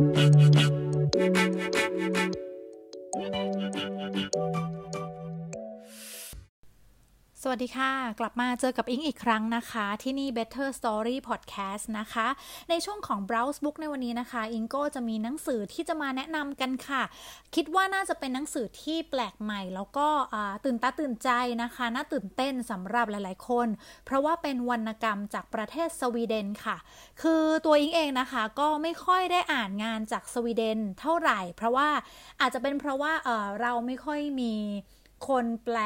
Thank you. สวัสดีค่ะ กลับมาเจอกับอิงอีกครั้งนะคะ ที่นี่ Better Story Podcast นะคะ ในช่วงของ Browse Book ในวันนี้นะคะ อิงก็จะมีหนังสือที่จะมาแนะนำกันค่ะ คิดว่าน่าจะเป็นหนังสือที่แปลกใหม่ แล้วก็ตื่นตาตื่นใจนะคะ น่าตื่นเต้นสำหรับหลาย ๆ คน เพราะว่าเป็นวรรณกรรมจากประเทศสวีเดนค่ะ คือตัวอิงเองนะคะก็ไม่ค่อยได้อ่านงานจากสวีเดนเท่าไหร่ เพราะว่าอาจจะเป็นเพราะว่าเเราไม่ค่อยมี คนแปล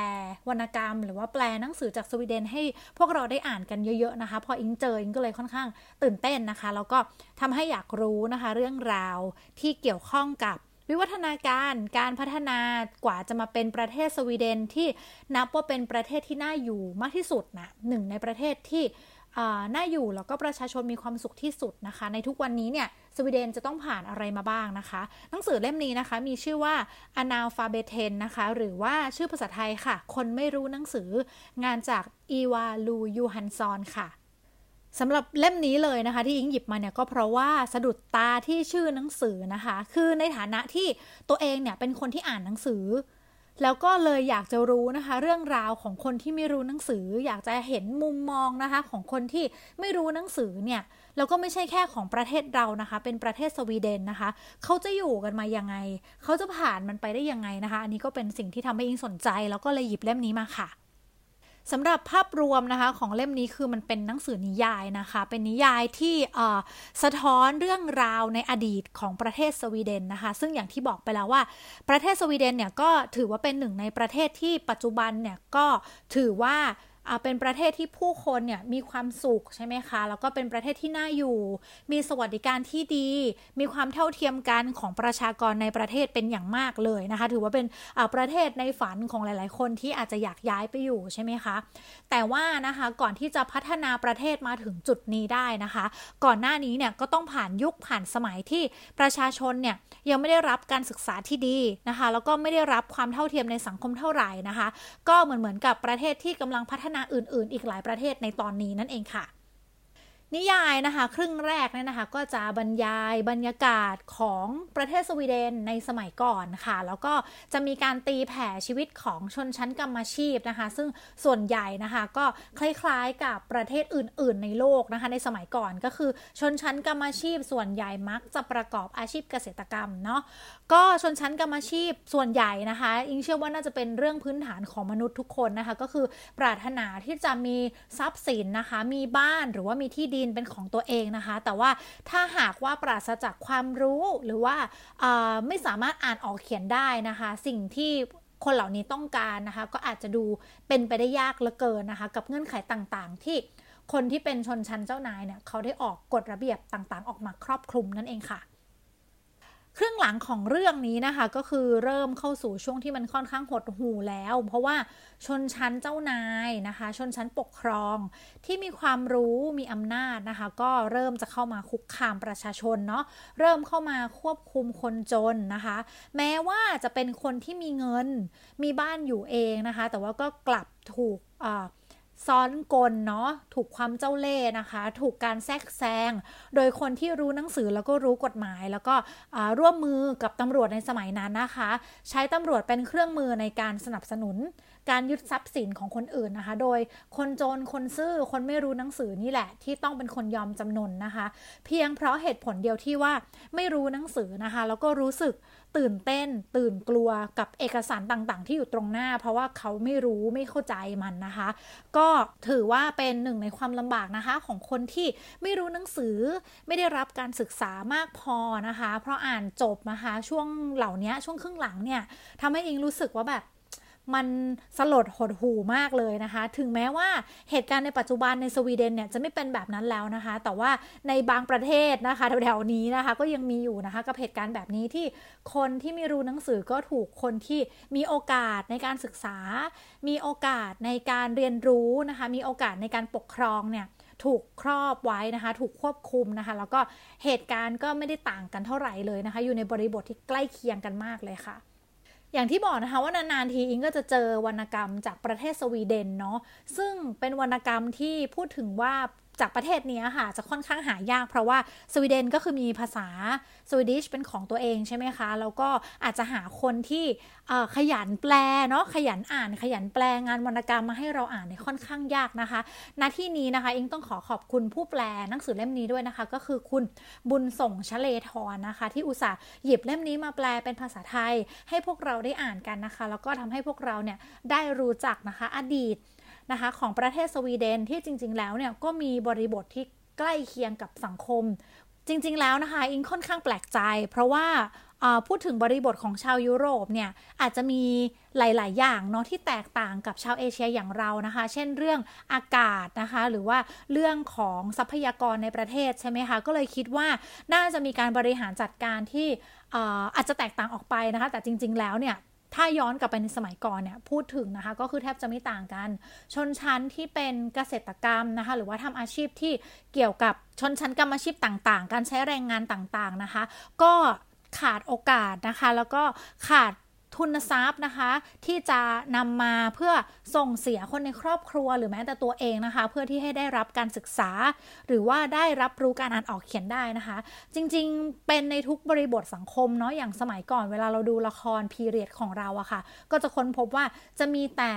วรรณกรรม หรือว่าแปลหนังสือจากสวีเดนให้พวกเราได้อ่านกันเยอะๆนะคะ พออิงเจออิงก็เลยค่อนข้างตื่นเต้นนะคะ แล้วก็ทำให้อยากรู้นะคะ เรื่องราวที่เกี่ยวข้องกับวิวัฒนาการการพัฒนากว่าจะมาเป็นประเทศสวีเดนที่นับว่าเป็นประเทศที่น่าอยู่มากที่สุดนะหนึ่งในประเทศที่ น่าอยู่แล้วก็ประชาชนมีความสุขที่สุดนะคะ ในทุกวันนี้เนี่ยสวีเดนจะต้องผ่านอะไรมาบ้างนะคะ หนังสือเล่มนี้นะคะมีชื่อว่า Analphabeten นะคะ หรือว่าชื่อภาษาไทยค่ะ คนไม่รู้หนังสืองานจากอีวาลูยูฮันซอนค่ะสำหรับเล่มนี้เลยนะคะ ที่อิงหยิบมาเนี่ยก็เพราะว่าสะดุดตาที่ชื่อหนังสือนะคะ คือในฐานะที่ตัวเองเนี่ยเป็นคนที่อ่านหนังสือ แล้วก็เลยอยากจะรู้นะคะ เรื่องราวของคนที่ไม่รู้หนังสือ อยากจะเห็นมุมมองนะคะ ของคนที่ไม่รู้หนังสือเนี่ยแล้วก็ไม่ใช่แค่ของประเทศเรานะคะ เป็นประเทศสวีเดนนะคะ เขาจะอยู่กันมายังไง เขาจะผ่านมันไปได้ยังไงนะคะ อันนี้ก็เป็นสิ่งที่ทำให้อิงสนใจ แล้วก็เลยหยิบเล่มนี้มาค่ะ สำหรับภาพรวมนะคะของเล่มนี้คือมันเป็นหนังสือนิยายนะคะ เป็นนิยายที่สะท้อนเรื่องราวในอดีตของประเทศสวีเดนนะคะ ซึ่งอย่างที่บอกไปแล้วว่า ประเทศสวีเดนเนี่ยก็ถือว่าเป็นหนึ่งในประเทศที่ปัจจุบันเนี่ยก็ถือว่า เป็นประเทศที่ผู้คนเนี่ยมีความสุขใช่ไหมคะ แล้วก็เป็นประเทศที่น่าอยู่ มีสวัสดิการที่ดี มีความเท่าเทียมกันของประชากรในประเทศเป็นอย่างมากเลยนะคะ ถือว่าเป็นประเทศในฝันของหลาย ๆ คนที่อาจจะอยากย้ายไปอยู่ใช่ไหมคะ แต่ว่านะคะก่อนที่จะพัฒนาประเทศมาถึงจุดนี้ได้นะคะ ก่อนหน้านี้เนี่ยก็ต้องผ่านยุคผ่านสมัยที่ประชาชนเนี่ยยังไม่ได้รับการศึกษาที่ดีนะคะ แล้วก็ไม่ได้รับความเท่าเทียมในสังคมเท่าไหร่นะคะ ก็เหมือนเหมือนกับประเทศที่กำลังพัฒนานาอื่น ๆ อีกหลายประเทศในตอนนี้นั่นเองค่ะ นิยายนะคะ ครึ่งแรกเนี่ยนะคะ ก็จะบรรยายบรรยากาศของประเทศสวีเดนในสมัยก่อนค่ะ แล้วก็จะมีการตีแผ่ชีวิตของชนชั้นกรรมชีพนะคะ ซึ่งส่วนใหญ่นะคะ ก็คล้ายๆกับประเทศอื่น ๆ ในโลกนะคะ ในสมัยก่อนก็คือชนชั้นกรรมชีพ ส่วนใหญ่มักจะประกอบอาชีพเกษตรกรรมเนาะก็ชนชั้นกรรมชีพส่วนใหญ่นะคะอิงเชื่อว่าน่าจะเป็นเรื่องพื้นฐานของมนุษย์ทุกคนนะคะ ก็คือปรารถนาที่จะมีทรัพย์สินนะคะ มีบ้านหรือว่ามีที่ดินเป็นของตัวเองนะคะ แต่ว่าถ้าหากว่าปราศจากความรู้หรือว่าไม่สามารถอ่านออกเขียนได้นะคะ สิ่งที่คนเหล่านี้ต้องการนะคะ ก็อาจจะดูเป็นไปได้ยากเหลือเกินนะคะ กับเงื่อนไขต่างๆ ที่คนที่เป็นชนชั้นเจ้านายเนี่ยเขาได้ออกกฎระเบียบต่างๆ ออกมาครอบคลุมนั่นเองค่ะ ครึ่องหลังของเรื่องนี้นะคะ ก็คือเริ่มเข้าสู่ช่วงที่มันค่อนข้างหดหูแล้ว เพราะว่าชนชั้นเจ้านายนะคะ ชนชั้นปกครอง ที่มีความรู้มีอำนาจนะคะ ก็เริ่มจะเข้ามาคุกคามประชาชนเนาะเริ่มเข้ามาควบคุมคนจนนะคะ แม้ว่าจะเป็นคนที่มีเงินมีบ้านอยู่เองนะคะ แต่ว่าก็กลับถูก ซ้อนกลเนาะถูกความเจ้าเล่ห์นะคะ ถูกการแทรกแซง โดยคนที่รู้หนังสือแล้วก็รู้กฎหมาย แล้วก็ร่วมมือกับตำรวจในสมัยนั้นนะคะ ใช้ตำรวจเป็นเครื่องมือในการสนับสนุน การยึดทรัพย์สินของคนอื่นนะคะ โดยคนจนคนซื่อคนไม่รู้หนังสือนี่แหละ ที่ต้องเป็นคนยอมจำนนนะคะ เพียงเพราะเหตุผลเดียวที่ว่าไม่รู้หนังสือนะคะ แล้วก็รู้สึกตื่นเต้น ตื่นกลัวกับเอกสารต่างๆ ที่อยู่ตรงหน้า เพราะว่าเขาไม่รู้ไม่เข้าใจมันนะคะ ก็ถือว่าเป็นหนึ่งในความลำบากนะคะ ของคนที่ไม่รู้หนังสือไม่ได้รับการศึกษามากพอนะคะ เพราะอ่านจบนะคะช่วงเหล่านี้ช่วงครึ่งหลังเนี่ยทำให้อิงรู้สึกว่าแบบ มันสลดหดหูมากเลยนะคะ ถึงแม้ว่าเหตุการณ์ในปัจจุบันในสวีเดนเนี่ยจะไม่เป็นแบบนั้นแล้วนะคะ แต่ว่าในบางประเทศนะคะแถวๆนี้นะคะ ก็ยังมีอยู่นะคะกับเหตุการณ์แบบนี้ที่คนที่ไม่รู้หนังสือก็ถูกคนที่มีโอกาสในการศึกษา มีโอกาสในการเรียนรู้นะคะ มีโอกาสในการปกครองเนี่ยถูกครอบไว้นะคะ ถูกควบคุมนะคะ แล้วก็เหตุการณ์ก็ไม่ได้ต่างกันเท่าไหร่เลยนะคะ อยู่ในบริบทที่ใกล้เคียงกันมากเลยค่ะ อย่างที่บอกนะคะว่านานๆทีอิงก็จะเจอวรรณกรรมจากประเทศสวีเดนเนาะซึ่งเป็นวรรณกรรมที่พูดถึงว่า จากประเทศนี้ค่ะ จะค่อนข้างหายาก เพราะว่าสวีเดนก็คือมีภาษาสวีดิชเป็นของตัวเองใช่ไหมคะ แล้วก็อาจจะหาคนที่ขยันแปลเนาะขยันอ่านขยันแปลงานวรรณกรรมมาให้เราอ่านในค่อนข้างยากนะคะณที่นี้นะคะอิงต้องขอขอบคุณผู้แปลหนังสือเล่มนี้ด้วยนะคะ ก็คือคุณบุญส่งชเลทรนะคะ ที่อุตส่าห์หยิบเล่มนี้มาแปลเป็นภาษาไทย ให้พวกเราได้อ่านกันนะคะ แล้วก็ทำให้พวกเราเนี่ยได้รู้จักนะคะ อดีต นะคะของประเทศสวีเดนที่จริง ๆ แล้วเนี่ยก็มีบริบทที่ใกล้เคียงกับสังคม จริง ๆ แล้วนะคะอิงค่อนข้างแปลกใจ เพราะว่าพูดถึงบริบทของชาวยุโรปเนี่ยอาจจะมีหลาย ๆ อย่างเนาะที่แตกต่างกับชาวเอเชียอย่างเรานะคะ เช่นเรื่องอากาศนะคะ หรือว่าเรื่องของทรัพยากรในประเทศใช่ไหมคะ ก็เลยคิดว่าน่าจะมีการบริหารจัดการที่อาจจะแตกต่างออกไปนะคะ แต่จริง ๆ แล้วเนี่ย ถ้าย้อนกลับไปในสมัยก่อนเนี่ยพูดถึงนะคะก็คือแทบจะไม่ต่างกัน ชนชั้นที่เป็นเกษตรกรรมนะคะหรือว่าทำอาชีพที่เกี่ยวกับชนชั้นกรรมอาชีพต่างๆ การใช้แรงงานต่างๆนะคะ ก็ขาดโอกาสนะคะ แล้วก็ขาด ทุนทรัพย์นะคะ ที่จะนำมาเพื่อส่งเสียคนในครอบครัวหรือแม้แต่ตัวเองนะคะ เพื่อที่ให้ได้รับการศึกษา หรือว่าได้รับรู้การอ่านออกเขียนได้นะคะ จริงๆ เป็นในทุกบริบทสังคมเนาะอย่างสมัยก่อนเวลาเราดูละครพีเรียดของเราอะค่ะ ก็จะค้นพบว่าจะมีแต่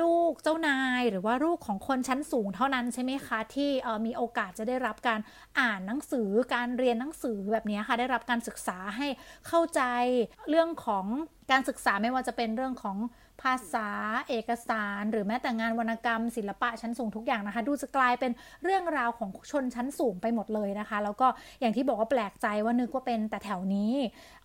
ลูกเจ้านายหรือว่าลูกของคนชั้นสูงเท่านั้นใช่ไหมคะที่มีโอกาสจะได้รับการอ่านหนังสือการเรียนหนังสือแบบนี้ค่ะได้รับการศึกษาให้เข้าใจเรื่องของการศึกษาไม่ว่าจะเป็นเรื่องของภาษาเอกสาร หรือแม้แต่งานวรรณกรรม ศิลปะชั้นสูงทุกอย่างนะคะ ดูจะกลายเป็นเรื่องราวของชนชั้นสูงไปหมดเลยนะคะ แล้วก็อย่างที่บอกว่าแปลกใจว่านึกว่าเป็นแต่แถวนี้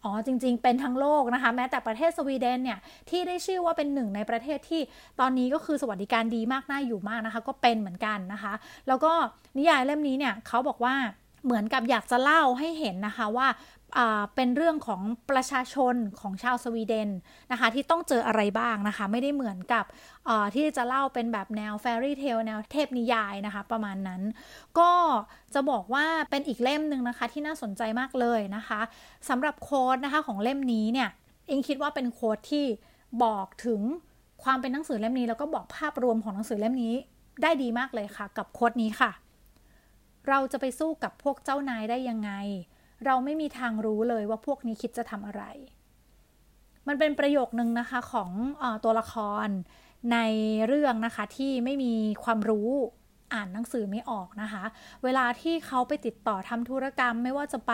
อ๋อจริง ๆ เป็นทั้งโลกนะคะ แม้แต่ประเทศสวีเดนเนี่ยที่ได้ชื่อว่าเป็นหนึ่งในประเทศที่ตอนนี้ก็คือสวัสดิการดีมากน่าอยู่มากนะคะ ก็เป็นเหมือนกันนะคะ แล้วก็นิยายเล่มนี้เนี่ยเขาบอกว่า เหมือนกับอยากจะเล่าให้เห็นนะคะว่าเป็นเรื่องของประชาชนของชาวสวีเดนนะคะที่ต้องเจออะไรบ้างนะคะ ไม่ได้เหมือนกับที่จะเล่าเป็นแบบแนวแฟรี่เทลแนวเทพนิยายนะคะ ประมาณนั้น ก็จะบอกว่าเป็นอีกเล่มหนึ่งนะคะที่น่าสนใจมากเลยนะคะสำหรับโค้ดนะคะของเล่มนี้เนี่ยเองคิดว่าเป็นโค้ดที่บอกถึงความเป็นหนังสือเล่มนี้ แล้วก็บอกภาพรวมของหนังสือเล่มนี้ได้ดีมากเลยค่ะ กับโค้ดนี้ค่ะ เราจะไปสู้กับพวกเจ้านายได้ยังไง เราไม่มีทางรู้เลยว่าพวกนี้คิดจะทำอะไร มันเป็นประโยคนึงนะคะของอตัวละครในเรื่องนะคะที่ไม่มีความรู้อ่านหนังสือไม่ออกนะคะ เวลาที่เขาไปติดต่อทำธุรกรรมไม่ว่าจะไป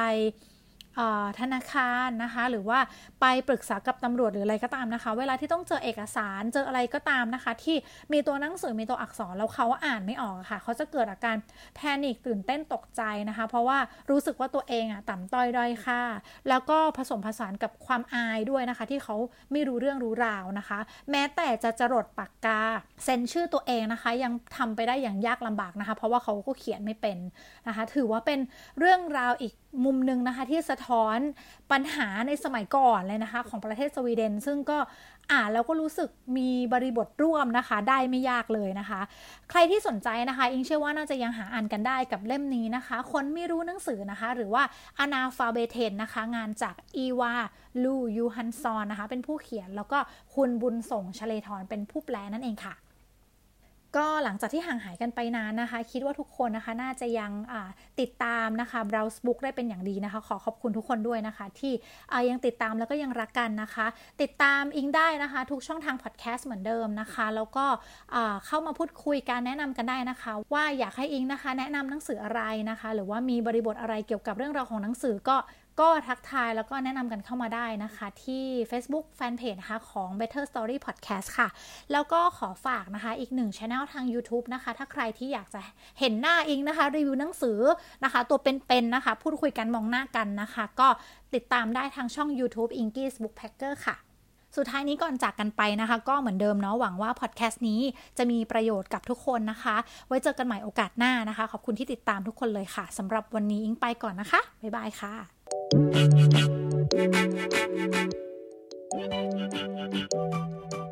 ธนาคารนะคะ หรือว่าไปปรึกษากับตำรวจหรืออะไรก็ตามนะคะ เวลาที่ต้องเจอเอกสารเจออะไรก็ตามนะคะ ที่มีตัวหนังสือมีตัวอักษรแล้วเขาอ่านไม่ออกค่ะ เขาจะเกิดอาการแพนิคตื่นเต้นตกใจนะคะ เพราะว่ารู้สึกว่าตัวเองอะต่ำต้อยด้อยค่าแล้วก็ผสมผสานกับความอายด้วยนะคะ ที่เขาไม่รู้เรื่องรู้ราวนะคะ แม้แต่จะจรดปากกาเซ็นชื่อตัวเองนะคะ ยังทำไปได้อย่างยากลำบากนะคะ เพราะว่าเขาก็เขียนไม่เป็นนะคะ ถือว่าเป็นเรื่องราวอีกมุมหนึ่งนะคะ ที่สะท้อนปัญหาในสมัยก่อนเลยนะคะ ของประเทศสวีเดน ซึ่งก็อ่านแล้วก็รู้สึกมีบริบทร่วมนะคะ ได้ไม่ยากเลยนะคะ ใครที่สนใจนะคะ อิงเชื่อว่าน่าจะยังหาอ่านกันได้กับเล่มนี้นะคะ คนไม่รู้หนังสือนะคะ หรือว่าอนาฟาเบเทนนะคะ งานจากอีวาลูยูฮันซอนนะคะ เป็นผู้เขียนแล้วก็คุณบุญส่งชเลทรเป็นผู้แปลนั่นเองค่ะ ก็หลังจากที่ห่างหายกันไปนานนะคะ คิดว่าทุกคนนะคะน่าจะยังติดตามนะคะ Browse Book ได้เป็นอย่างดีนะคะ ขอขอบคุณทุกคนด้วยนะคะ ที่ยังติดตามแล้วก็ยังรักกันนะคะ ติดตามอิงได้นะคะ ทุกช่องทางพอดแคสต์เหมือนเดิมนะคะ แล้วก็เข้ามาพูดคุยกันแนะนำกันได้นะคะ ว่าอยากให้อิงนะคะ แนะนำหนังสืออะไรนะคะ หรือว่ามีบริบทอะไรเกี่ยวกับเรื่องราวของหนังสือก็ ก็ทักทายแล้วก็แนะนำกันเข้ามาได้นะคะที่ Facebook Fanpage นะคะของ Better Story Podcast ค่ะ แล้วก็ขอฝากนะคะอีกหนึ่งช anel ทาง YouTube นะคะ ถ้าใครที่อยากจะเห็นหน้าอิงนะคะ รีวิวหนังสือนะคะ ตัวเป็นๆนะคะ พูดคุยกันมองหน้ากันนะคะ ก็ติดตามได้ทางช่อง YouTube Inky's Bookpacker ค่ะสุดท้ายนี้ก่อนจากกันไปนะคะ ก็เหมือนเดิมเนาะหวังว่าพอดแคสต์นี้จะมีประโยชน์กับทุกคนนะคะ ไว้เจอกันใหม่โอกาสหน้านะคะ ขอบคุณที่ติดตามทุกคนเลยค่ะสำหรับวันนี้อิงไปก่อนนะคะ บ๊ายบายค่ะ Thank you.